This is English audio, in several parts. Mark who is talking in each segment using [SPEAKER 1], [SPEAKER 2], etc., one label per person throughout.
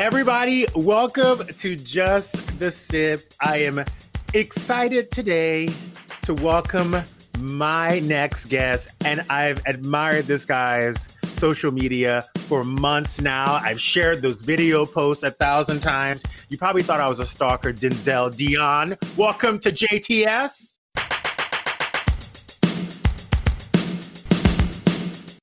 [SPEAKER 1] Everybody, welcome to Just the Sip. I am excited today to welcome my next guest, and I've admired this guy's social media for months now. I've shared those video posts a thousand times. You probably thought I was a stalker, Denzel Dion. Welcome to JTS.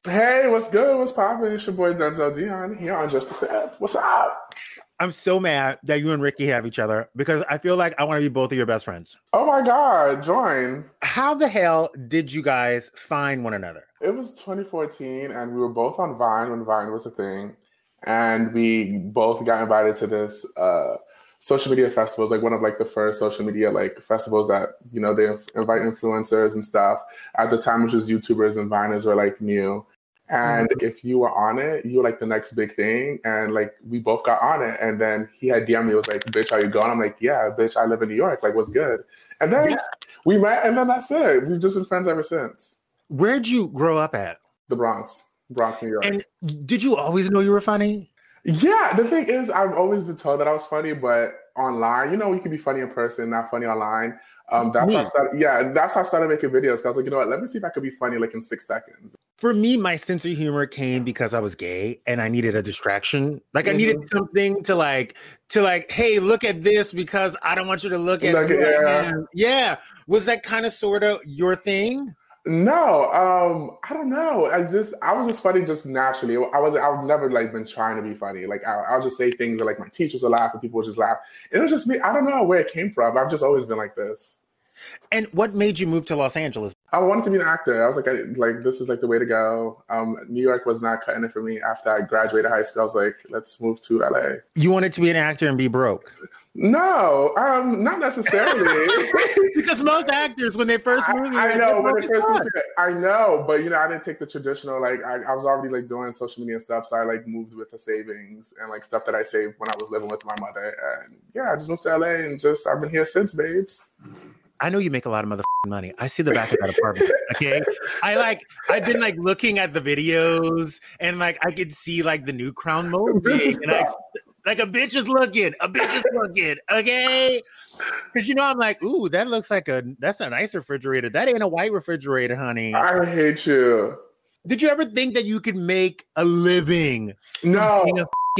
[SPEAKER 2] Hey, what's good? What's poppin'? It's your boy Denzel Dion here on Just the Sip. What's up?
[SPEAKER 1] I'm so mad that you and Rickey have each other because I feel like I want to be both of your best friends.
[SPEAKER 2] Oh my God, join.
[SPEAKER 1] How the hell did you guys find one another?
[SPEAKER 2] It was 2014, and we were both on Vine when Vine was a thing. And we both got invited to this uh, social media festival. festivals, like one of like the first social media like festivals that, you know, they invite influencers and stuff. At the time, which was YouTubers and Viners were like new. And mm-hmm. if you were on it, you were like the next big thing. And like we both got on it. And then he had DM me, was like, bitch, are you going? I'm like, yeah, bitch, I live in New York. Like, what's good? And then yeah. we met, and then that's it. We've just been friends ever since.
[SPEAKER 1] Where'd you grow up at?
[SPEAKER 2] The Bronx, Bronx, New York.
[SPEAKER 1] And did you always know you were funny?
[SPEAKER 2] Yeah, the thing is, I've always been told that I was funny, but online, you know, you can be funny in person, not funny online. Um, that's how I started. Yeah, that's how I started making videos. Cause I was like, you know what? Let me see if I could be funny like in six seconds.
[SPEAKER 1] For me, my sense of humor came because I was gay and I needed a distraction. Like mm-hmm. I needed mm-hmm. something to like to like, hey, look at this because I don't want you to look at. Like, yeah. yeah. Was that kind of sort of your thing?
[SPEAKER 2] No, um, I don't know. I just I was just funny just naturally. I was I've never like been trying to be funny. Like I, will just say things that like my teachers will laugh and people will just laugh. It was just me. I don't know where it came from. I've just always been like this.
[SPEAKER 1] And what made you move to Los Angeles?
[SPEAKER 2] I wanted to be an actor. I was like, I, like this is like the way to go. Um, New York was not cutting it for me. After I graduated high school, I was like, let's move to LA.
[SPEAKER 1] You wanted to be an actor and be broke.
[SPEAKER 2] No, um, not necessarily.
[SPEAKER 1] because most actors, when they first move,
[SPEAKER 2] I, I know when they first moved, I know, but you know, I didn't take the traditional. Like, I, I, was already like doing social media stuff, so I like moved with the savings and like stuff that I saved when I was living with my mother. And yeah, I just moved to LA and just I've been here since, babes.
[SPEAKER 1] I know you make a lot of mother money. I see the back of that apartment. Okay. I like I've been like looking at the videos and like I could see like the new crown. And I, like a bitch is looking, a bitch is looking, okay? Because you know, I'm like, ooh, that looks like a that's a nice refrigerator. That ain't a white refrigerator, honey.
[SPEAKER 2] I hate you.
[SPEAKER 1] Did you ever think that you could make a living?
[SPEAKER 2] No.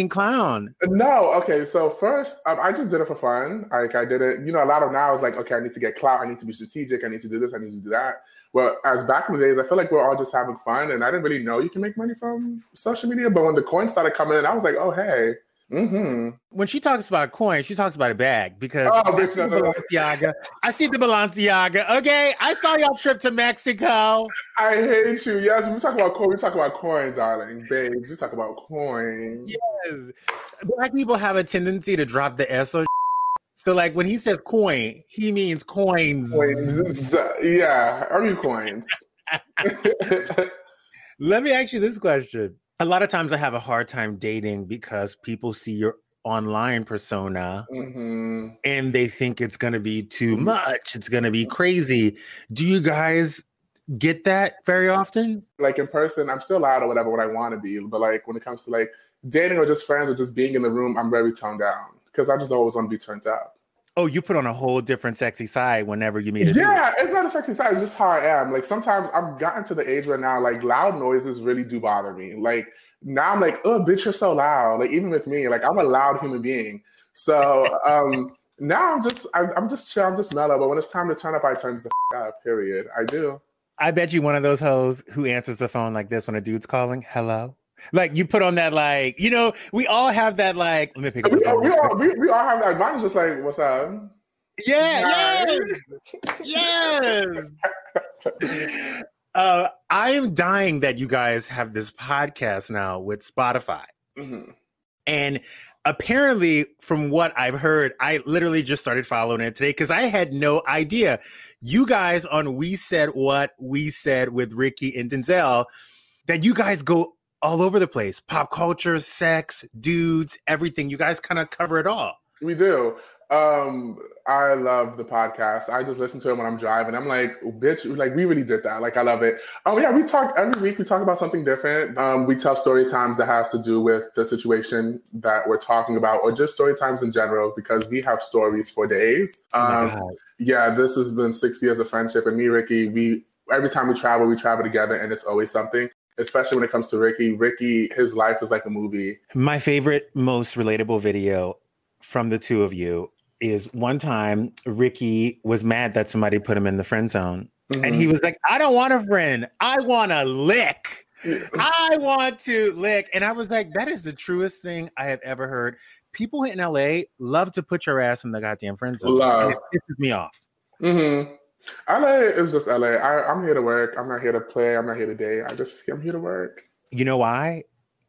[SPEAKER 1] Clown.
[SPEAKER 2] No, okay. So first, um, I just did it for fun. Like I did it. You know, a lot of now is like, okay, I need to get clout. I need to be strategic. I need to do this. I need to do that. Well, as back in the days, I feel like we're all just having fun, and I didn't really know you can make money from social media. But when the coins started coming in, I was like, oh hey, Mm-hmm.
[SPEAKER 1] When she talks about a coin, she talks about a bag because oh, I, see no, Balenciaga. I see the Balenciaga. Okay, I saw y'all trip to Mexico.
[SPEAKER 2] I hate you. Yes, we talk about coin. We talk about coin, darling, babes. We talk about coin.
[SPEAKER 1] Yes, black people have a tendency to drop the S on. So, like when he says coin, he means coins.
[SPEAKER 2] Coins. Yeah, are you coins.
[SPEAKER 1] Let me ask you this question a lot of times I have a hard time dating because people see your online persona mm-hmm. and they think it's going to be too mm-hmm. much. It's going to be crazy. Do you guys get that very often?
[SPEAKER 2] Like in person, I'm still loud or whatever what I want to be. But like when it comes to like dating or just friends or just being in the room, I'm very toned down because I just always want to be turned up.
[SPEAKER 1] Oh, you put on a whole different sexy side whenever you meet.
[SPEAKER 2] A Yeah, dude. it's not a sexy side. It's just how I am. Like sometimes I've gotten to the age where now, like loud noises really do bother me. Like now I'm like, oh, bitch, you're so loud. Like even with me, like I'm a loud human being. So um now I'm just I'm, I'm just chill. I'm just mellow. But when it's time to turn up, I turn the f- up. Period. I do.
[SPEAKER 1] I bet you one of those hoes who answers the phone like this when a dude's calling. Hello. Like you put on that like you know we all have that like let me pick up
[SPEAKER 2] we, we, all, we, we, all have that. Mine's just like what's up?
[SPEAKER 1] Yeah yes yes. Uh I am dying that you guys have this podcast now with Spotify. Mm-hmm. and apparently from what I've heard I literally just started following it today because I had no idea. You guys on we said what we said with Rickey and Denzel that you guys go all over the place pop culture, sex, dudes, everything. You guys kind of cover it all.
[SPEAKER 2] We do. Um, I love the podcast. I just listen to it when I'm driving. I'm like, bitch, like we really did that. Like I love it. Oh yeah, we talk every week. We talk about something different. Um, we tell story times that has to do with the situation that we're talking about, or just story times in general, because we have stories for days. Oh um, oh yeah, this has been six years of friendship, and me, Rickey, we every time we travel, we travel together, and it's always something especially when it comes to Rickey. Rickey, his life is like a movie.
[SPEAKER 1] My favorite, most relatable video from the two of you is one time Rickey was mad that somebody put him in the friend zone. Mm-hmm. And he mm-hmm. was like, I don't want a friend. I want a lick. I want to lick. And I was like, that is the truest thing I have ever heard. People in LA love to put your ass in the goddamn friend zone. Love. it pisses me off.
[SPEAKER 2] Mm-hmm. LA is just LA. I, I'm here to work. I'm not here to play. I'm not here to date. I just I'm here to work.
[SPEAKER 1] You know why?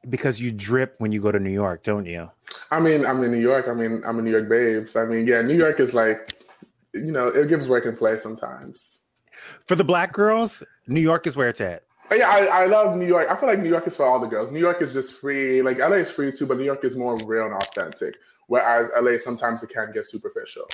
[SPEAKER 1] Because you drip when you go to New York, don't you?
[SPEAKER 2] I mean, I'm in New York. I mean, I'm in New York babes. I mean, yeah, New York is like, you know, it gives work and play sometimes.
[SPEAKER 1] For the black girls, New York is where it's at.
[SPEAKER 2] Oh, yeah, I, I love New York. I feel like New York is for all the girls. New York is just free. Like LA is free too, but New York is more real and authentic. Whereas LA sometimes it can get superficial.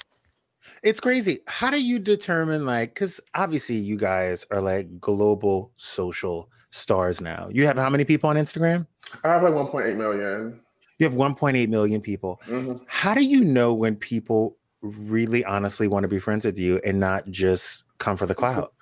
[SPEAKER 1] It's crazy. How do you determine like cuz obviously you guys are like global social stars now. You have how many people on Instagram?
[SPEAKER 2] I have like 1.8 million.
[SPEAKER 1] You have 1.8 million people. Mm-hmm. How do you know when people really honestly want to be friends with you and not just come for the clout?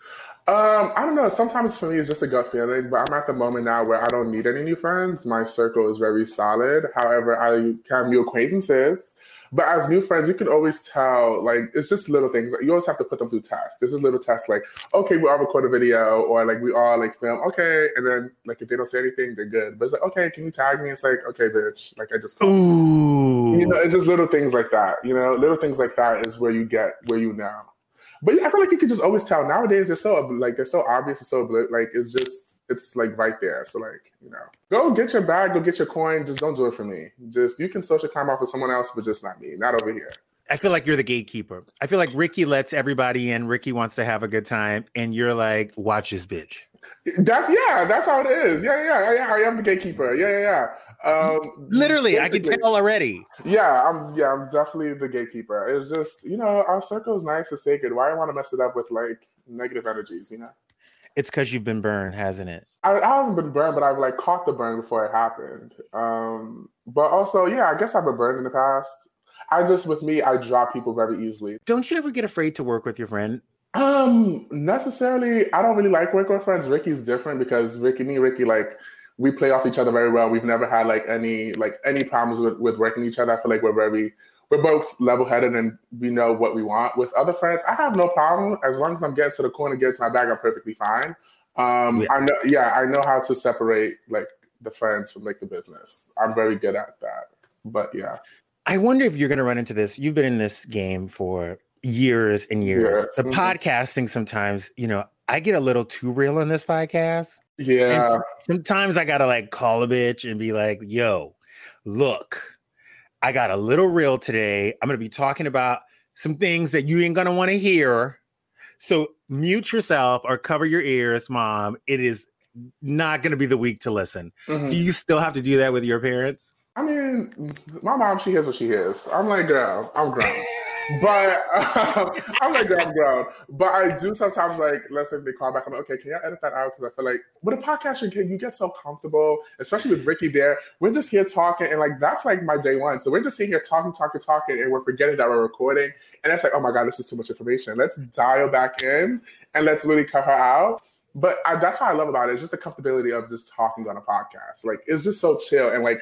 [SPEAKER 2] Um, I don't know. Sometimes for me, it's just a gut feeling, but I'm at the moment now where I don't need any new friends. My circle is very solid. However, I can have new acquaintances. But as new friends, you can always tell, like, it's just little things. You always have to put them through tests. This is little tests like, okay, we all record a video, or like we all like film, okay. And then like if they don't say anything, they're good. But it's like, okay, can you tag me? It's like, okay, bitch. Like I just
[SPEAKER 1] Ooh.
[SPEAKER 2] You know, it's just little things like that. You know, little things like that is where you get where you know. But yeah, I feel like you can just always tell. Nowadays, they're so like they're so obvious and so like it's just it's like right there. So like you know, go get your bag, go get your coin. Just don't do it for me. Just you can social climb off with someone else, but just not me, not over here.
[SPEAKER 1] I feel like you're the gatekeeper. I feel like Rickey lets everybody in. Rickey wants to have a good time, and you're like, watch this bitch.
[SPEAKER 2] That's yeah, that's how it is. Yeah, yeah, yeah. I am the gatekeeper. Yeah, yeah, yeah. Um,
[SPEAKER 1] Literally, I can tell already.
[SPEAKER 2] Yeah, I'm. Yeah, I'm definitely the gatekeeper. It's just you know our circle is nice and sacred. Why do I want to mess it up with like negative energies? You know.
[SPEAKER 1] It's because you've been burned, hasn't it?
[SPEAKER 2] I, I, haven't been burned, but I've like caught the burn before it happened. Um, but also, yeah, I guess I've been burned in the past. I just with me, I drop people very easily.
[SPEAKER 1] Don't you ever get afraid to work with your friend?
[SPEAKER 2] Um, necessarily, I don't really like working with friends. Rickey's different because Rickey, me, Rickey, like we play off each other very well. We've never had like any like any problems with with working each other. I feel like we're very we're both level headed and we know what we want. With other friends, I have no problem as long as I'm getting to the corner, getting to my bag, I'm perfectly fine. Um, yeah. I know, yeah, I know how to separate like the friends from like the business. I'm very good at that. But yeah,
[SPEAKER 1] I wonder if you're going to run into this. You've been in this game for years and years. The mm-hmm. podcasting sometimes, you know, I get a little too real in this podcast.
[SPEAKER 2] Yeah.
[SPEAKER 1] And sometimes I gotta like call a bitch and be like, yo, look, I got a little real today. I'm gonna be talking about some things that you ain't gonna want to hear. So mute yourself or cover your ears, mom. It is not gonna be the week to listen. Mm-hmm. Do you still have to do that with your parents?
[SPEAKER 2] I mean, my mom, she hears what she hears. I'm like, girl, I'm grown. but um, I'm like, I'm grown. But I do sometimes like, let's say they call back, I'm like, okay, can you edit that out? Because I feel like with a podcasting, can you get so comfortable, especially with Rickey there. We're just here talking, and like that's like my day one. So we're just sitting here talking, talking, talking, and we're forgetting that we're recording. And it's like, oh my god, this is too much information. Let's dial back in and let's really cut her out. But I, that's what I love about it. It's just the comfortability of just talking on a podcast. Like it's just so chill and like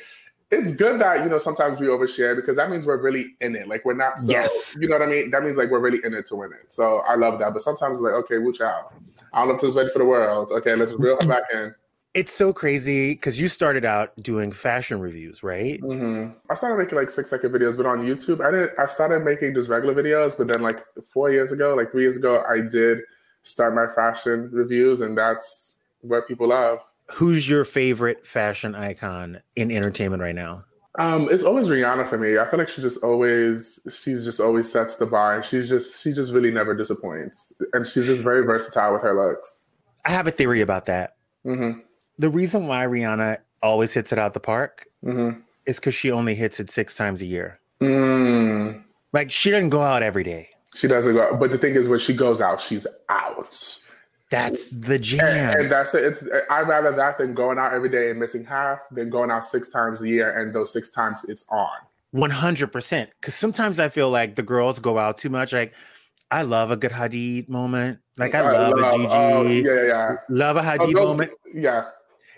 [SPEAKER 2] it's good that you know sometimes we overshare because that means we're really in it. Like we're not so
[SPEAKER 1] Yes.
[SPEAKER 2] you know what I mean? That means like we're really in it to win it. So I love that. But sometimes it's like, okay, watch out. I don't know if this is ready for the world. Okay, let's reel her back in.
[SPEAKER 1] It's so crazy because you started out doing fashion reviews, right?
[SPEAKER 2] hmm I started making like six second videos, but on YouTube, I didn't. I started making just regular videos, but then like four years ago, like three years ago, I did start my fashion reviews, and that's what people love.
[SPEAKER 1] Who's your favorite fashion icon in entertainment right now?
[SPEAKER 2] Um, it's always Rihanna for me. I feel like she just always, she's just always sets the bar. She's just, she just really never disappoints, and she's just very versatile with her looks.
[SPEAKER 1] I have a theory about that.
[SPEAKER 2] hmm
[SPEAKER 1] The reason why Rihanna always hits it out the park
[SPEAKER 2] hmm
[SPEAKER 1] is because she only hits it six times a year.
[SPEAKER 2] Mm.
[SPEAKER 1] Like she doesn't go out every day.
[SPEAKER 2] She doesn't go, but the thing is, when she goes out, she's out.
[SPEAKER 1] That's the
[SPEAKER 2] And,
[SPEAKER 1] jam.
[SPEAKER 2] and that's it. It's I'd rather that than going out every day and missing half than going out six times a year and those six times it's on.
[SPEAKER 1] One hundred percent. Because sometimes I feel like the girls go out too much. Like I love a good Hadid moment. Like I love, a Gigi.
[SPEAKER 2] oh, yeah, yeah.
[SPEAKER 1] Love a
[SPEAKER 2] Oh,
[SPEAKER 1] Hadid
[SPEAKER 2] those-
[SPEAKER 1] moment.
[SPEAKER 2] yeah.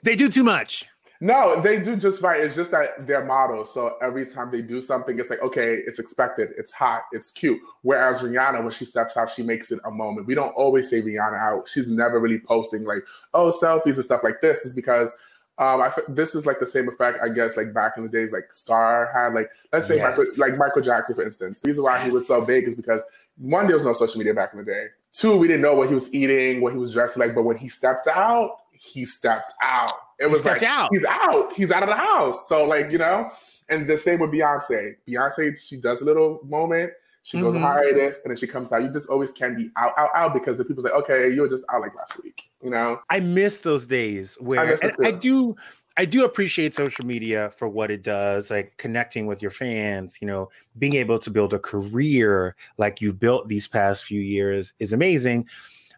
[SPEAKER 1] They do too much.
[SPEAKER 2] No, they do just right. It's just that they're models. So every time they do something, it's like, okay, it's expected, it's hot, it's cute. Whereas Rihanna, when she steps out, she makes it a moment. We don't always say Rihanna out. She's never really posting like, oh, selfies and stuff like this. Is because um, I f- this is like the same effect, I guess, like back in the days, like Star had like, let's say Michael, like Michael Jackson, for instance. The reason why he was so big is because one, there was no social media back in the day. Two, we didn't know what he was eating, what he was dressed like. But when he stepped out, he stepped out. It was like
[SPEAKER 1] out.
[SPEAKER 2] he's out. He's out of the house. So like you know, and the same with Beyonce. Beyonce, she does a little moment. She goes
[SPEAKER 1] Mhm.
[SPEAKER 2] hiatus, and then she comes out. You just always can be out, out, out because the people say, okay, you were just out like last week. You know,
[SPEAKER 1] I miss those days where and I do I do appreciate social media for what it does, like connecting with your fans, you know, being able to build a career like you built these past few years is amazing.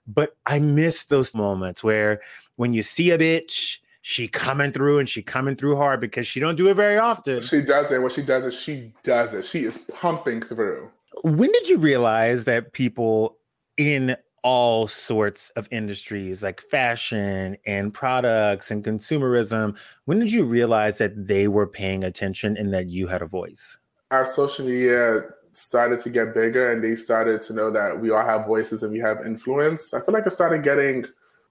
[SPEAKER 1] But I miss those moments where when you see a bitch, she coming through and she coming through hard because she don't do it very often.
[SPEAKER 2] she does it. What she does is she does it. She is pumping through.
[SPEAKER 1] when did you realize that people in all sorts of industries like fashion and products and consumerism when did you realize that they were paying attention and that you had a voice
[SPEAKER 2] As social media started to get bigger and they started to know that we all have voices and we have influence, I feel like it started getting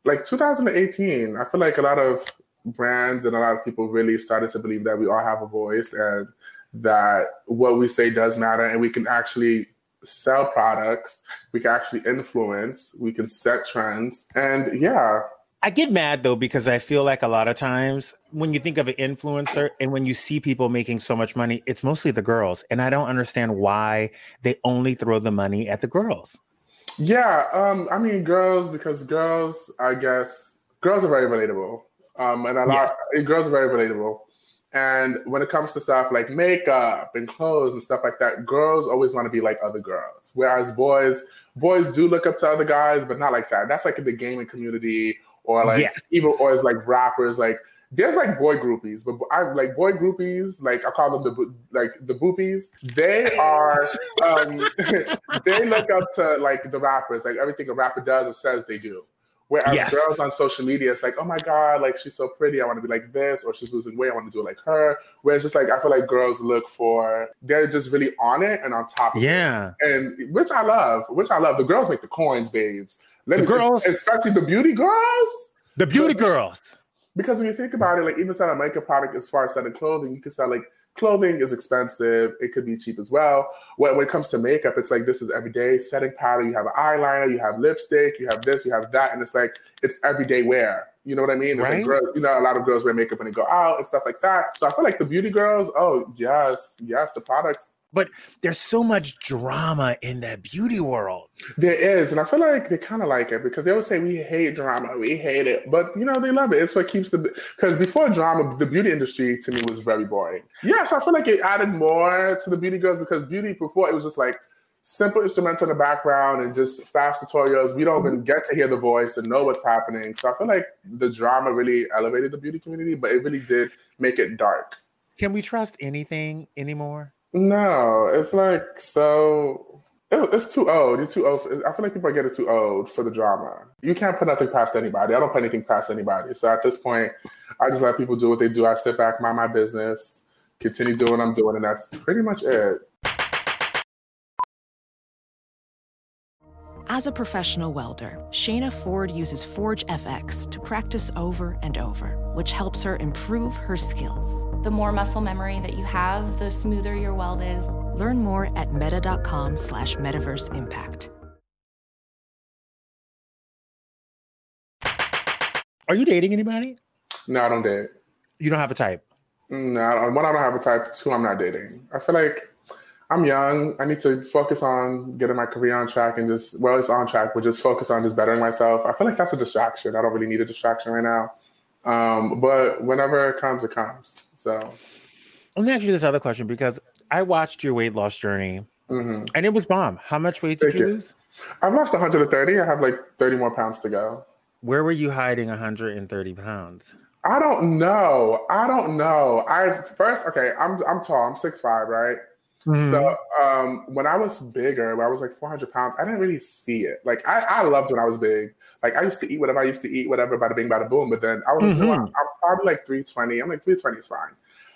[SPEAKER 2] like 2018. I feel like a lot of brands and a lot of people really started to believe that we all have a voice and that what we say does matter and we can actually sell products, we can actually influence, we can set trends. And yeah,
[SPEAKER 1] i get mad though because i feel like a lot of times when you think of an influencer and when you see people making so much money it's mostly the girls and i don't understand why they only throw the money at the girls
[SPEAKER 2] Yeah, um, I mean, girls because girls, I guess, girls are very relatable, um, and a lot girls are very relatable. And when it comes to stuff like makeup and clothes and stuff like that, girls always want to be like other girls. Whereas boys, boys do look up to other guys, but not like that. That's like in the gaming community or like
[SPEAKER 1] Yes.
[SPEAKER 2] even or it's like rappers. Like there's like boy groupies, but I like boy groupies. Like I call them the like the boopies. They are um, they look up to like the rappers, like everything a rapper does or says they do. Whereas
[SPEAKER 1] Yes.
[SPEAKER 2] girls on social media, it's like, oh my god, like she's so pretty, I want to be like this, or she's losing weight, I want to do it like her. Whereas just like I feel like girls look for they're just really on it and on top of it.
[SPEAKER 1] yeah
[SPEAKER 2] And which I love, which I love. The girls make the coins, babes. Let
[SPEAKER 1] The
[SPEAKER 2] me-
[SPEAKER 1] girls-
[SPEAKER 2] especially the beauty girls.
[SPEAKER 1] the beauty girls
[SPEAKER 2] Because when you think about it, like even selling a makeup product as far as selling clothing, you can sell like clothing is expensive. It could be cheap as well. When, when it comes to makeup, it's like this is everyday setting powder. You have an eyeliner, you have lipstick, you have this, you have that, and it's like it's everyday wear. You know what I mean? It's
[SPEAKER 1] Right.
[SPEAKER 2] like girls, you know, a lot of girls wear makeup when they go out and stuff like that. So I feel like the beauty girls, oh yes, yes, the products
[SPEAKER 1] but there's so much drama in that beauty world
[SPEAKER 2] There is, and I feel like they kind of like it because they always say we hate drama, we hate it, but you know they love it. It's what keeps the because before drama, the beauty industry to me was very boring. Yes, I feel like it added more to the beauty girls because beauty before it was just like simple instrumental in the background and just fast tutorials. We don't even get to hear the voice and know what's happening. So I feel like the drama really elevated the beauty community, but it really did make it dark.
[SPEAKER 1] Can we trust anything anymore?
[SPEAKER 2] No, it's like so. it- It's too old. You're too old. For, I feel like people are getting too old for the drama. You can't put nothing past anybody. I don't put anything past anybody. So at this point, I just let people do what they do. I sit back, mind my business, continue doing what I'm doing, and that's pretty much it.
[SPEAKER 3] As a professional welder, Shayna Ford uses Forge FX to practice over and over, which helps her improve her skills.
[SPEAKER 4] The more muscle memory that you have, the smoother your weld is.
[SPEAKER 3] Learn more at meta.com slash metaverse impact.
[SPEAKER 1] Are you dating anybody?
[SPEAKER 2] No, I don't date.
[SPEAKER 1] You don't have a type.
[SPEAKER 2] No, I don't- one, I don't have a type. Two, I'm not dating. I feel like I'm young. I need to focus on getting my career on track and just, well, it's on track, but just focus on just bettering myself. I feel like that's a distraction. I don't really need a distraction right now. Um, but whenever it comes, it comes. So,
[SPEAKER 1] Let me ask you this other question because I watched your weight loss journey
[SPEAKER 2] mhm.
[SPEAKER 1] and it was bomb. How much weight did
[SPEAKER 2] Thank
[SPEAKER 1] you
[SPEAKER 2] you.
[SPEAKER 1] lose?
[SPEAKER 2] I've lost 130. I have like 30 more pounds to go.
[SPEAKER 1] Where were you hiding 130 pounds?
[SPEAKER 2] I don't know. I don't know. I first, okay, I'm I'm tall. I'm six five, right?
[SPEAKER 1] Mm-hmm.
[SPEAKER 2] So um, when I was bigger, when I was like 400 pounds, I didn't really see it. Like I, I loved when I was big. Like I used to eat whatever I used to eat, whatever, bada bing, bada boom. But then I was like,
[SPEAKER 1] Mhm.
[SPEAKER 2] "Oh, I'm probably like 320. I'm like 320 is fine.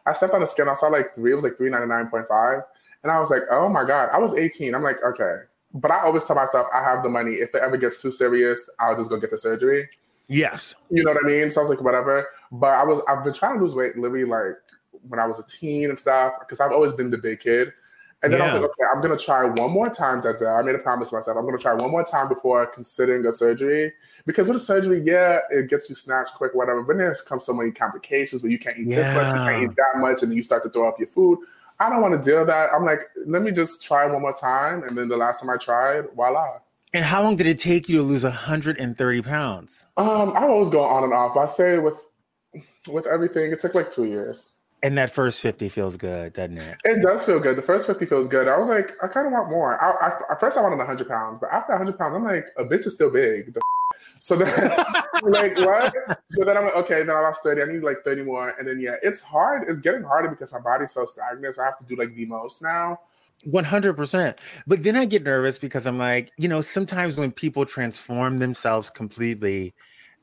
[SPEAKER 2] I stepped on the scale. I saw like three. It was like 399.5, and I was like, oh my god. I was 18. I'm like, okay. But I always tell myself I have the money. If it ever gets too serious, I'll just go get the surgery.
[SPEAKER 1] yes.
[SPEAKER 2] You know what I mean? So I was like, whatever. But I was I've been trying to lose weight literally like when I was a teen and stuff, because I've always been the big kid. And then I was like, okay, I'm gonna try one more time, Denzel. I made a promise to myself. I'm gonna try one more time before considering a surgery. Because with a surgery, yeah, it gets you snatched quick, whatever. But then it comes so many complications where you can't eat this much, you can't eat that much, and then you start to throw up your food. I don't want to deal with that. I'm like, let me just try one more time. And then the last time I tried, voila.
[SPEAKER 1] And how long did it take you to lose 130 pounds?
[SPEAKER 2] Um, I always go on and off. I say with with everything, it took like two years.
[SPEAKER 1] And that first 50 feels good, doesn't it?
[SPEAKER 2] It does feel good. The first 50 feels good. I was like, I kind of want more. I, I, at first, I wanted 100 pounds, but after 100 pounds, I'm like, a bitch is still big. The so then, like, what? So then I'm like, okay, then I lost 30. I need like 30 more. And then, yeah, it's hard. It's getting harder because my body's so stagnant. So I have to do like the most now.
[SPEAKER 1] 100%. But then I get nervous because I'm like, you know, sometimes when people transform themselves completely,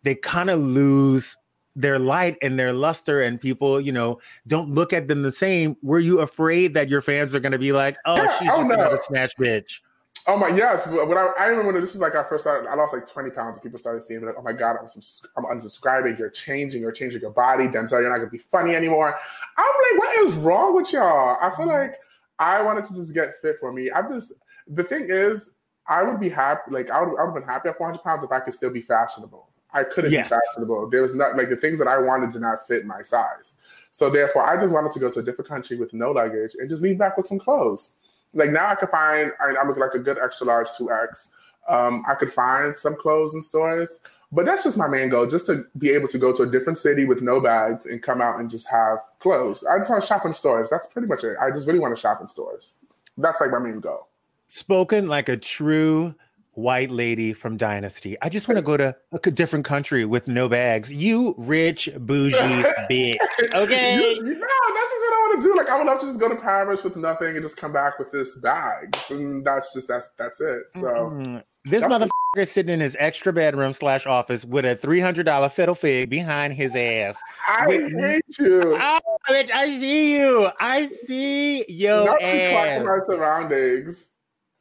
[SPEAKER 1] they kind of lose their light and their luster, and people, you know, don't look at them the same. Were you afraid that your fans are going to be like, oh,
[SPEAKER 2] Yeah,
[SPEAKER 1] she's
[SPEAKER 2] oh,
[SPEAKER 1] just
[SPEAKER 2] no.
[SPEAKER 1] another snatch bitch?
[SPEAKER 2] Oh my yes, but when I, I remember when this is like I first started, I lost like 20 pounds and people started seeing like, oh my god, I'm, subs- I'm unsubscribing, you're changing, you're changing your body, Denzel, you're not gonna be funny anymore. I'm like, what is wrong with y'all? I feel mm-hmm. like I wanted to just get fit for me. I'm just the thing is, I would be happy, like I would, I would have been happy at 400 pounds if I could still be fashionable. I couldn't
[SPEAKER 1] Yes.
[SPEAKER 2] be fashionable. There was not like the things that I wanted did not fit my size. So therefore, I just wanted to go to a different country with no luggage and just leave back with some clothes like now I could find I, I'm like a good extra large two X. Um, I could find some clothes in stores, but that's just my main goal, just to be able to go to a different city with no bags and come out and just have clothes. I just want to shop in stores. That's pretty much it. I just really want to shop in stores. That's like my main goal.
[SPEAKER 1] Spoken like a true white lady from Dynasty. I just want to go to a c- different country with no bags. You rich, bougie bitch. Okay.
[SPEAKER 2] You- you- no, that's just what I want to do. Like I would love to just go to Paris with nothing and just come back with this bags, and that's just that's that's it. So.
[SPEAKER 1] Mm. This motherfucker is sitting in his extra bedroom slash office with a three hundred dollar fiddle fig behind his ass.
[SPEAKER 2] I
[SPEAKER 1] Wait,
[SPEAKER 2] hate you.
[SPEAKER 1] Oh, bitch, I see you. I see your
[SPEAKER 2] Not you clocking
[SPEAKER 1] ass.
[SPEAKER 2] my surroundings.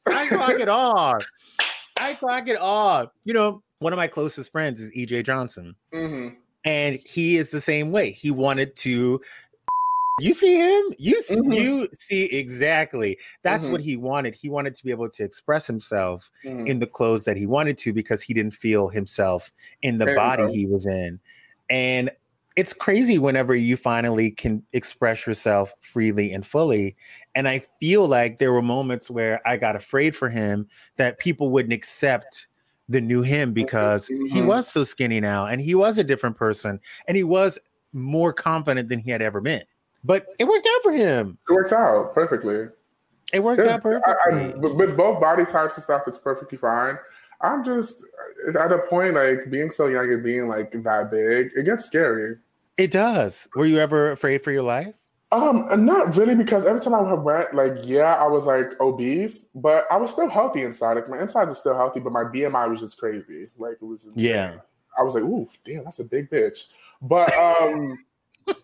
[SPEAKER 1] I clock it off. I clock it off. You know, one of my closest friends is EJ Johnson,
[SPEAKER 2] hmm
[SPEAKER 1] and he is the same way. He wanted to. You see him? You s-
[SPEAKER 2] Mhm.
[SPEAKER 1] you see exactly. That's
[SPEAKER 2] Mhm.
[SPEAKER 1] what he wanted. He wanted to be able to express himself
[SPEAKER 2] hmm
[SPEAKER 1] in the clothes that he wanted to because he didn't feel himself in the
[SPEAKER 2] There
[SPEAKER 1] body he was in. And it's crazy whenever you finally can express yourself freely and fully. And I feel like there were moments where I got afraid for him that people wouldn't accept the new him because he
[SPEAKER 2] Mhm.
[SPEAKER 1] was so skinny now and he was a different person and he was more confident than he had ever been. But it worked out for him.
[SPEAKER 2] It worked out perfectly.
[SPEAKER 1] It worked out perfectly.
[SPEAKER 2] I, I, with with both body types and stuff, it's perfectly fine. I'm just at a point like being so young and being like that big, it gets scary.
[SPEAKER 1] It does. Were you ever afraid for your life?
[SPEAKER 2] Um, not really because every time I went, like, yeah, I was like obese, but I was still healthy inside. Like my insides are still healthy, but my BMI was just crazy. Like it was insane.
[SPEAKER 1] Yeah.
[SPEAKER 2] I was like, ooh, damn, that's a big bitch. But um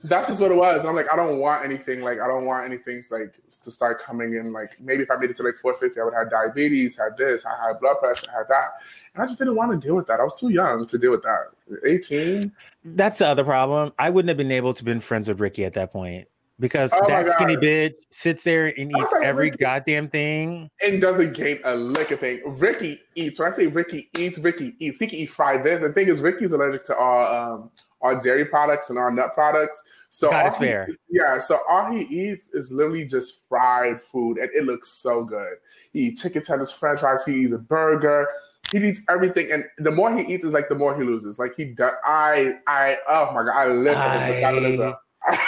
[SPEAKER 2] that's just what it was. I'm like, I don't want anything like I don't want anything like to start coming in. Like maybe if I made it to like 450, I would have diabetes, had this, I had blood pressure, had that. And I just didn't want to deal with that. I was too young to deal with that. 18.
[SPEAKER 1] That's the other problem. I wouldn't have been able to been friends with Rickey at that point because
[SPEAKER 2] Oh
[SPEAKER 1] that skinny bitch sits there and eats
[SPEAKER 2] like,
[SPEAKER 1] every
[SPEAKER 2] Rickey-
[SPEAKER 1] goddamn thing.
[SPEAKER 2] and doesn't gain a lick of thing. Rickey eats. When I say Rickey eats, Rickey eats. He can eat fried this. The thing is, Rickey's allergic to all um all dairy products and our nut products. So
[SPEAKER 1] God,
[SPEAKER 2] all
[SPEAKER 1] it's
[SPEAKER 2] he-
[SPEAKER 1] fair.
[SPEAKER 2] yeah. So all he eats is literally just fried food, and it looks so good. He eats chicken tenders, French fries. He eats a burger. He eats everything, and the more he eats is like the more he loses. Like he does. I I oh my god, I live for this
[SPEAKER 1] I-
[SPEAKER 2] metabolism.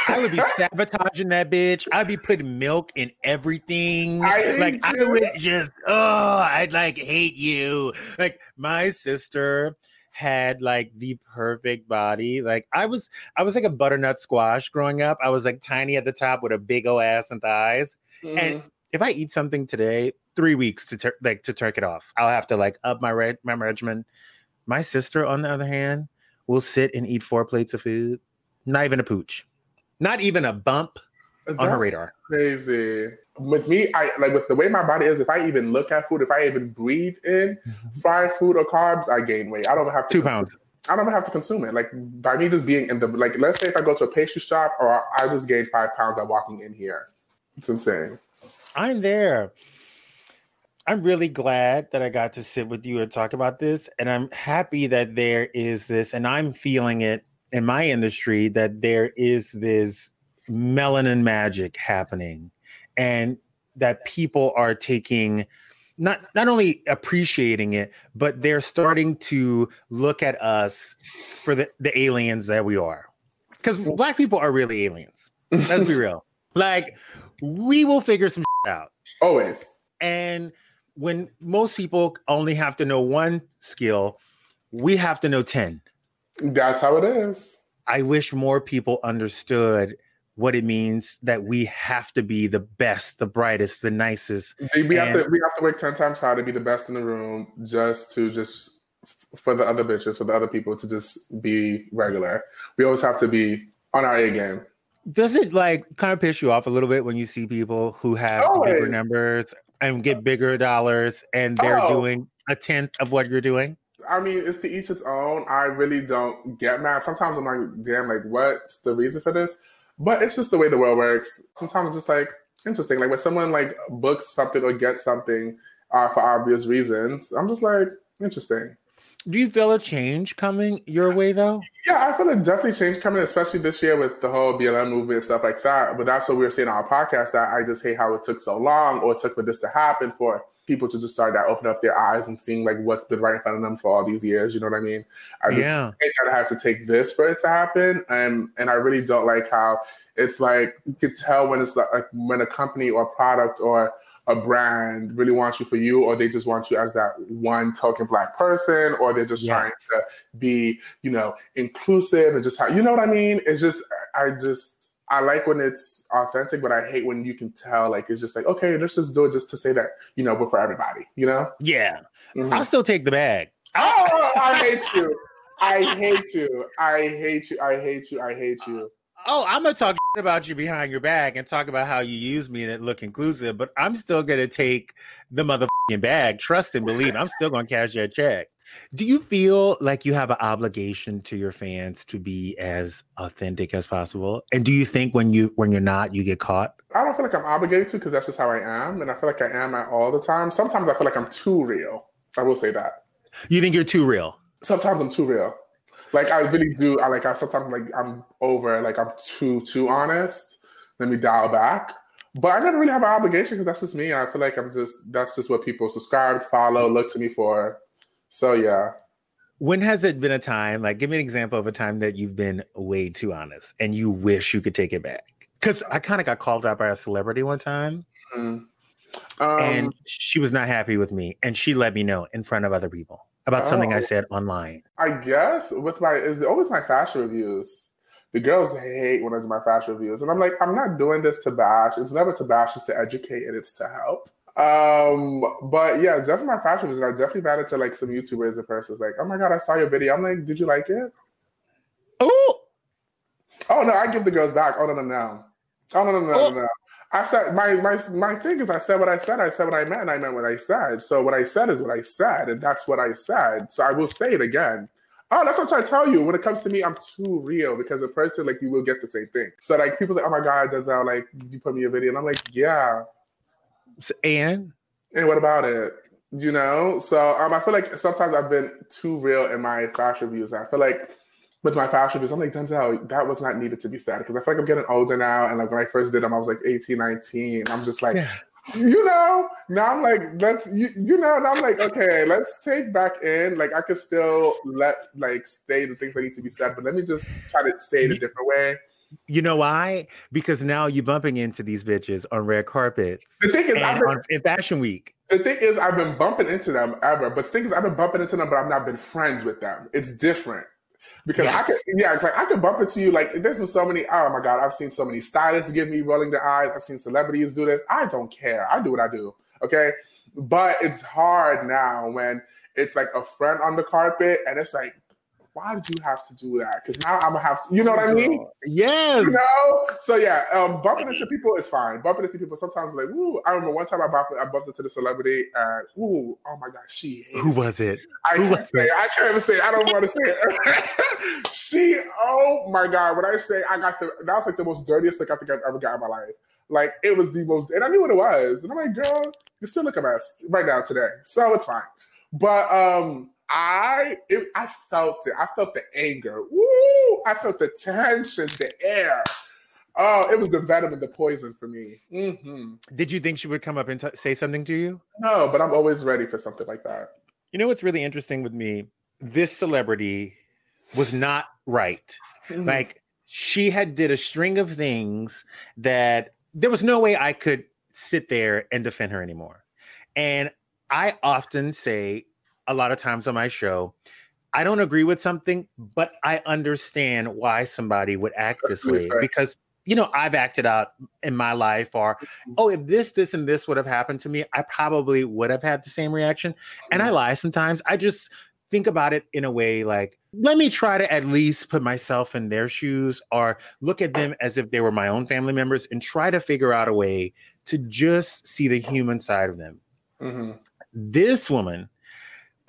[SPEAKER 1] I would be sabotaging that bitch. I'd be putting milk in everything.
[SPEAKER 2] I
[SPEAKER 1] like I would just oh, I'd like hate you. Like my sister had like the perfect body. Like I was I was like a butternut squash growing up. I was like tiny at the top with a big old ass and thighs. And mm-hmm. if I eat something today, three weeks to tur- like to turk it off. I'll have to like up my re- my regimen. My sister, on the other hand, will sit and eat four plates of food, not even a pooch, not even a bump uh, on her radar.
[SPEAKER 2] Crazy. With me, I like with the way my body is. If I even look at food, if I even breathe in mm-hmm. fried food or carbs, I gain weight. I don't have to
[SPEAKER 1] Two
[SPEAKER 2] consume-
[SPEAKER 1] pounds.
[SPEAKER 2] I don't have to consume it. Like by me just being in the like, let's say if I go to a pastry shop, or I just gain five pounds by walking in here. It's insane.
[SPEAKER 1] I'm there. I'm really glad that I got to sit with you and talk about this. And I'm happy that there is this, and I'm feeling it in my industry that there is this melanin magic happening and that people are taking not not only appreciating it, but they're starting to look at us for the, the aliens that we are. Because black people are really aliens. Let's be real. Like we will figure some out.
[SPEAKER 2] Always.
[SPEAKER 1] And when most people only have to know one skill, we have to know 10.
[SPEAKER 2] That's how it is.
[SPEAKER 1] I wish more people understood what it means that we have to be the best, the brightest, the nicest.
[SPEAKER 2] We have
[SPEAKER 1] And-
[SPEAKER 2] to we have to work ten times harder to be the best in the room, just to just for the other bitches, for the other people to just be regular. We always have to be on our A game.
[SPEAKER 1] Does it like kind of piss you off a little bit when you see people who have bigger numbers and get bigger dollars and they're
[SPEAKER 2] Oh.
[SPEAKER 1] doing a tenth of what you're doing?
[SPEAKER 2] I mean, it's to each its own. I really don't get mad. Sometimes I'm like, damn, like what's the reason for this? But it's just the way the world works. Sometimes I'm just like, interesting. Like when someone like books something or gets something uh, for obvious reasons, I'm just like, interesting.
[SPEAKER 1] Do you feel a change coming your way though?
[SPEAKER 2] Yeah, I feel a definitely change coming, especially this year with the whole BLM movement and stuff like that. But that's what we were saying on our podcast that I just hate how it took so long or it took for this to happen for people to just start to open up their eyes and seeing like what's been right in front of them for all these years. You know what I mean? I just
[SPEAKER 1] Yeah.
[SPEAKER 2] hate that I had to take this for it to happen. And and I really don't like how it's like you could tell when it's like when a company or product or a brand really wants you for you, or they just want you as that one token black person, or they're just
[SPEAKER 1] Yes.
[SPEAKER 2] trying to be, you know, inclusive and just how you know what I mean? It's just I just I like when it's authentic, but I hate when you can tell like it's just like, okay, let's just do it just to say that, you know, but for everybody, you know?
[SPEAKER 1] Yeah.
[SPEAKER 2] Mhm.
[SPEAKER 1] I'll still take the bag.
[SPEAKER 2] Oh, I hate you. I hate you. I hate you. I hate you. I hate you.
[SPEAKER 1] Oh, I'm gonna talk about you behind your back and talk about how you use me and it look inclusive, but I'm still gonna take the motherfucking bag. Trust and believe. I'm still gonna cash that check. Do you feel like you have an obligation to your fans to be as authentic as possible? And do you think when you when you're not, you get caught?
[SPEAKER 2] I don't feel like I'm obligated to because that's just how I am, and I feel like I am at all the time. Sometimes I feel like I'm too real. I will say that.
[SPEAKER 1] You think you're too real?
[SPEAKER 2] Sometimes I'm too real. Like I really do. I like. I sometimes like I'm over. Like I'm too too honest. Let me dial back. But I never really have an obligation because that's just me. I feel like I'm just. That's just what people subscribe, follow, look to me for. So yeah.
[SPEAKER 1] When has it been a time? Like, give me an example of a time that you've been way too honest and you wish you could take it back. Because I kind of got called out by a celebrity one time.
[SPEAKER 2] Mm. Um,
[SPEAKER 1] and she was not happy with me, and she let me know in front of other people about something I
[SPEAKER 2] Oh.
[SPEAKER 1] said online.
[SPEAKER 2] I guess with my it's always my fashion reviews. The girls hate when I do my fashion reviews, and I'm like, I'm not doing this to bash. It's never to bash. It's to educate and it's to help. Um, but yeah, it's definitely my fashion reviews. and I definitely got it to like some YouTubers and persons like, oh my god, I saw your video. I'm like, did you like it?
[SPEAKER 1] Oh,
[SPEAKER 2] Oh no, I give the girls back. Oh no no no. Oh no no no
[SPEAKER 1] Oh.
[SPEAKER 2] no no. I said my my my thing is I said what I said. I said what I meant. and I meant what I said. So what I said is what I said, and that's what I said. So I will say it again. Oh, that's what I'm trying to tell you. When it comes to me, I'm too real because a person like you will get the same thing. So like people say, "Oh my God, Denzel, like you put me a video," and I'm like, "Yeah."
[SPEAKER 1] and
[SPEAKER 2] And what about it? You know? So um, I feel like sometimes I've been too real in my fashion reviews. I feel like with my fashion reviews, I'm like, Denzel, that was not needed to be said. Because I feel like I'm getting older now. And like when I first did them, I was like 18, 19. I'm just like,
[SPEAKER 1] Yeah.
[SPEAKER 2] you know, now I'm like, let's, you, you know, now I'm like, okay, let's take back in. Like I could still let, like, say the things that need to be said, but let me just try to say it a different way.
[SPEAKER 1] you know why? Because now you're bumping into these bitches on red carpets
[SPEAKER 2] The thing is,
[SPEAKER 1] and
[SPEAKER 2] been,
[SPEAKER 1] on, in Fashion Week.
[SPEAKER 2] The thing is, I've been bumping into them ever, but the thing is, I've been bumping into them, but I've not been friends with them. It's different because I
[SPEAKER 1] Yes.
[SPEAKER 2] could, yeah, like I could bump into you. Like there's been so many. Oh my god, I've seen so many stylists give me rolling their eyes. I've seen celebrities do this. I don't care. I do what I do. Okay, but it's hard now when it's like a friend on the carpet, and it's like, why did you have to do that? Because now I'm gonna have to. You know what I mean?
[SPEAKER 1] Yes.
[SPEAKER 2] You know? So yeah, um, bumping into people is fine. Bumping into people sometimes like, ooh, I remember one time I bumped, I bumped into the celebrity and ooh, oh my god, she
[SPEAKER 1] Who was it?
[SPEAKER 2] I
[SPEAKER 1] who
[SPEAKER 2] can't
[SPEAKER 1] was
[SPEAKER 2] say
[SPEAKER 1] it?
[SPEAKER 2] it. I can't even say it. I don't want to say it. she, oh my god, when I say I got the that was like the most dirtiest look I think I've ever got in my life. Like it was the most, and I knew what it was. And I'm like, girl, you still look a mess right now today. So it's fine. But um I it, I felt it. I felt the anger. Woo! I felt the tension, the air. Oh, it was the venom and the poison for me. hmm
[SPEAKER 1] Did you think she would come up and t- say something to you?
[SPEAKER 2] No, but I'm always ready for something like that.
[SPEAKER 1] You know what's really interesting with me? This celebrity was not right.
[SPEAKER 2] Mhm.
[SPEAKER 1] Like she had did a string of things that there was no way I could sit there and defend her anymore. And I often say a lot of times on my show, I don't agree with something, but I understand why somebody would act
[SPEAKER 2] That's
[SPEAKER 1] this way because you know I've acted out in my life or oh if this this and this would have happened to me I probably would have had the same reaction and I lie sometimes I just think about it in a way like let me try to at least put myself in their shoes or look at them as if they were my own family members and try to figure out a way to just see the human side of them.
[SPEAKER 2] Mhm.
[SPEAKER 1] this woman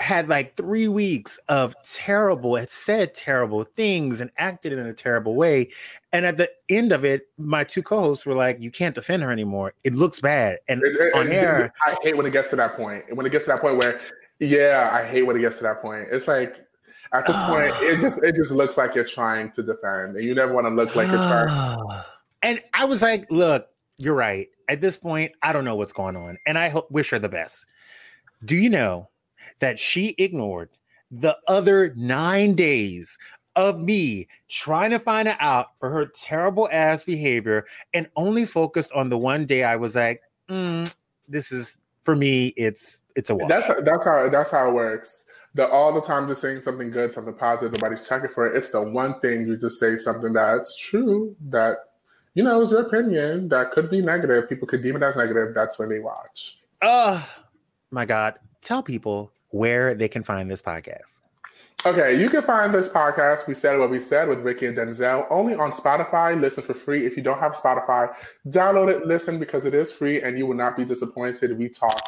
[SPEAKER 1] had like three weeks of terrible, had said terrible things and acted in a terrible way. And at the end of it, my two co-hosts were like, You can't defend her anymore. It looks bad. And on air,
[SPEAKER 2] I hate when it gets to that point. When it gets to that point where, yeah, I hate when it gets to that point. It's like at this point, it just it just looks like you're trying to defend, and you never want to look like you're trying.
[SPEAKER 1] and I was like, Look, you're right. At this point, I don't know what's going on. And I ho- wish her the best. Do you know that she ignored the other nine days of me trying to find her out for her terrible ass behavior and only focused on the one day I was like, "Mm, this is for me, it's it's a walk.
[SPEAKER 2] That's that's how that's how it works. The all the time just saying something good, something positive, nobody's checking for it. It's the one thing you just say something that's true that you know is your opinion that could be negative. People could deem it as negative. That's when they watch.
[SPEAKER 1] oh my God. Tell people where they can find this podcast.
[SPEAKER 2] Okay, you can find this podcast, We Said What We Said, with Rickey and Denzel, only on Spotify. Listen for free. If you don't have Spotify, download it, listen because it is free and you will not be disappointed. We talk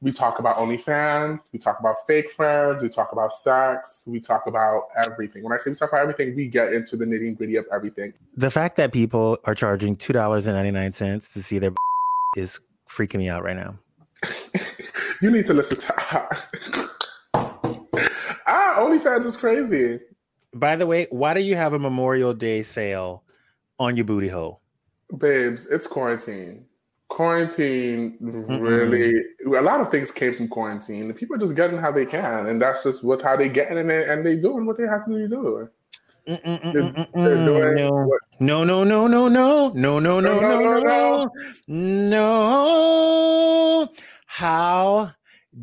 [SPEAKER 2] we talk about OnlyFans, we talk about fake friends, we talk about sex, we talk about everything. When I say we talk about everything, we get into the nitty gritty of everything.
[SPEAKER 1] The fact that people are charging two dollars and ninety nine cents to see their is freaking me out right now.
[SPEAKER 2] you need to listen to Ah, OnlyFans is crazy.
[SPEAKER 1] By the way, why do you have a Memorial Day sale on your booty hole?
[SPEAKER 2] Babes, it's quarantine. Quarantine really a lot of things came from quarantine. People are just getting how they can, and that's just what how they getting in it and they doing what they have to do.
[SPEAKER 1] No, no, no, no, no, no, no, no, no, no, no, no. How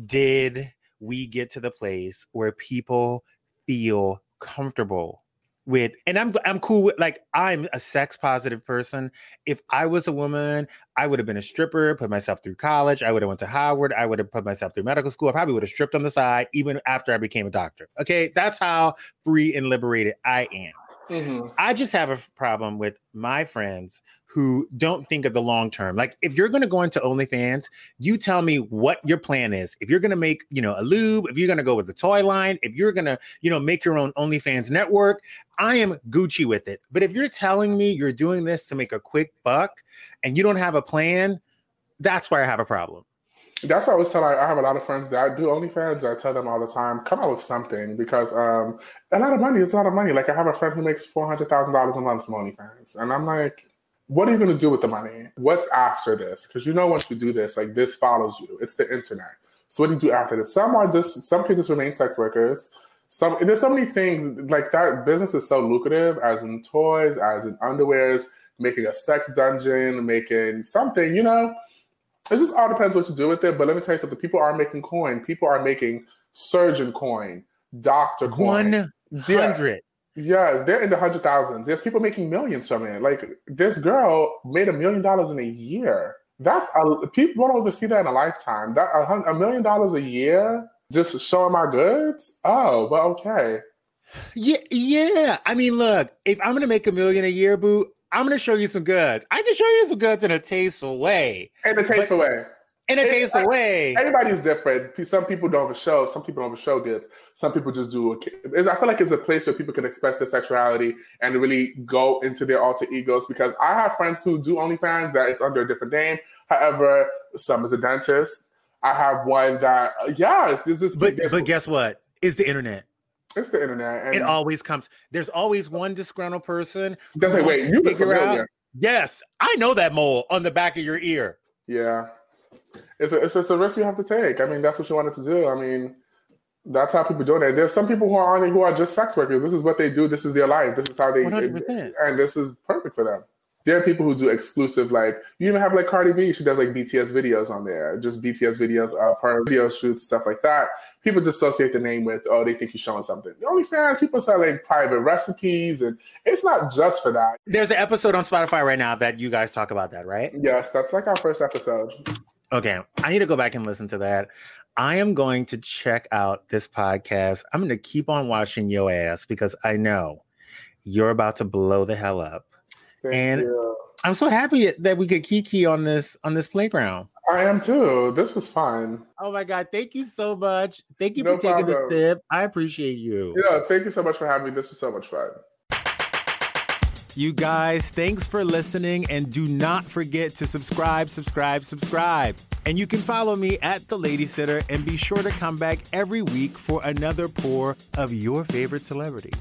[SPEAKER 1] did we get to the place where people feel comfortable with and I'm I'm cool with like I'm a sex positive person. If I was a woman, I would have been a stripper, put myself through college, I would have went to Howard, I would have put myself through medical school. I probably would have stripped on the side even after I became a doctor. Okay? That's how free and liberated I am. Mm-hmm. I just have a problem with my friends who don't think of the long term. Like if you're going to go into OnlyFans, you tell me what your plan is. If you're going to make, you know, a lube, if you're going to go with the toy line, if you're going to, you know, make your own OnlyFans network, I am Gucci with it. But if you're telling me you're doing this to make a quick buck and you don't have a plan, that's where I have a problem.
[SPEAKER 2] That's what I always tell. I, I have a lot of friends that do OnlyFans. I tell them all the time, come out with something because um, a lot of money is a lot of money. Like I have a friend who makes four hundred thousand dollars a month from OnlyFans, and I'm like, what are you going to do with the money? What's after this? Because you know, once you do this, like this follows you. It's the internet. So what do you do after this? Some are just some can just remain sex workers. Some there's so many things like that. Business is so lucrative, as in toys, as in underwears, making a sex dungeon, making something. You know, it just all depends what you do with it. But let me tell you something: people are making coin. People are making surgeon coin, doctor coin.
[SPEAKER 1] One hundred.
[SPEAKER 2] Yes, they're in the hundred thousands. There's people making millions from it. Like this girl made a million dollars in a year. That's a, people don't even see that in a lifetime. That a, a million dollars a year just showing my goods. Oh, but okay.
[SPEAKER 1] Yeah, yeah. I mean, look, if I'm gonna make a million a year, boo, I'm gonna show you some goods. I can show you some goods in a tasteful way.
[SPEAKER 2] In a tasteful but, way
[SPEAKER 1] in a case of way.
[SPEAKER 2] Everybody's different. Some people don't have a show. Some people don't have a show goods. Some people just do. A, I feel like it's a place where people can express their sexuality and really go into their alter egos. Because I have friends who do OnlyFans that it's under a different name. However, some is a dentist. I have one that uh, yes, this is.
[SPEAKER 1] But but guess what? It's the internet.
[SPEAKER 2] It's the internet.
[SPEAKER 1] it always comes. There's always one disgruntled person.
[SPEAKER 2] That's like, wait, you figure out.
[SPEAKER 1] Yes, I know that mole on the back of your ear.
[SPEAKER 2] Yeah it's a, it's just a risk you have to take. I mean, that's what you wanted to do. I mean, that's how people do it. There's some people who are on it who are just sex workers. This is what they do. This is their life. This is how they, 100%. and this is perfect for them. There are people who do exclusive, like you even have like Cardi B. She does like BTS videos on there, just BTS videos of her video shoots, stuff like that. People just associate the name with, oh, they think you're showing something. The OnlyFans, people sell like private recipes, and it's not just for that.
[SPEAKER 1] There's an episode on Spotify right now that you guys talk about that, right?
[SPEAKER 2] Yes, that's like our first episode.
[SPEAKER 1] Okay, I need to go back and listen to that. I am going to check out this podcast. I'm going to keep on watching your ass because I know you're about to blow the hell up. Thank and you. I'm so happy that we could kiki on this on this playground.
[SPEAKER 2] I am too. This was fun.
[SPEAKER 1] Oh my god! Thank you so much. Thank you no for taking the tip. I appreciate you.
[SPEAKER 2] Yeah, thank you so much for having me. This was so much fun.
[SPEAKER 1] You guys, thanks for listening and do not forget to subscribe, subscribe, subscribe. And you can follow me at The Lady Sitter and be sure to come back every week for another pour of your favorite celebrity.